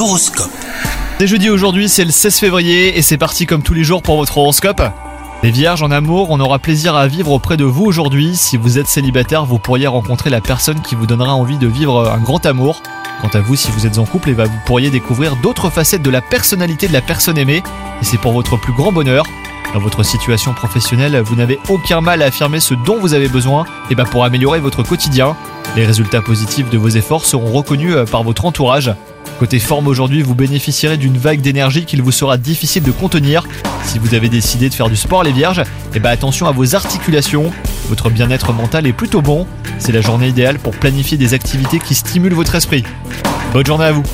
L'horoscope. C'est jeudi aujourd'hui, c'est le 16 février et c'est parti comme tous les jours pour votre horoscope. Les vierges en amour, on aura plaisir à vivre auprès de vous aujourd'hui. Si vous êtes célibataire, vous pourriez rencontrer la personne qui vous donnera envie de vivre un grand amour. Quant à vous, si vous êtes en couple, eh ben, vous pourriez découvrir d'autres facettes de la personnalité de la personne aimée et c'est pour votre plus grand bonheur. Dans votre situation professionnelle, vous n'avez aucun mal à affirmer ce dont vous avez besoin et ben, pour améliorer votre quotidien. Les résultats positifs de vos efforts seront reconnus euh, par votre entourage. Côté forme aujourd'hui, vous bénéficierez d'une vague d'énergie qu'il vous sera difficile de contenir. Si vous avez décidé de faire du sport les vierges, eh ben attention à vos articulations. Votre bien-être mental est plutôt bon. C'est la journée idéale pour planifier des activités qui stimulent votre esprit. Bonne journée à vous